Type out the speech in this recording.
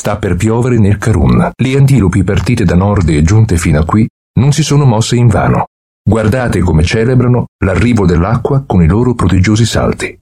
Sta per piovere nel Karun. Le antilopi partite da nord e giunte fino a qui non si sono mosse invano. Guardate come celebrano l'arrivo dell'acqua con i loro prodigiosi salti.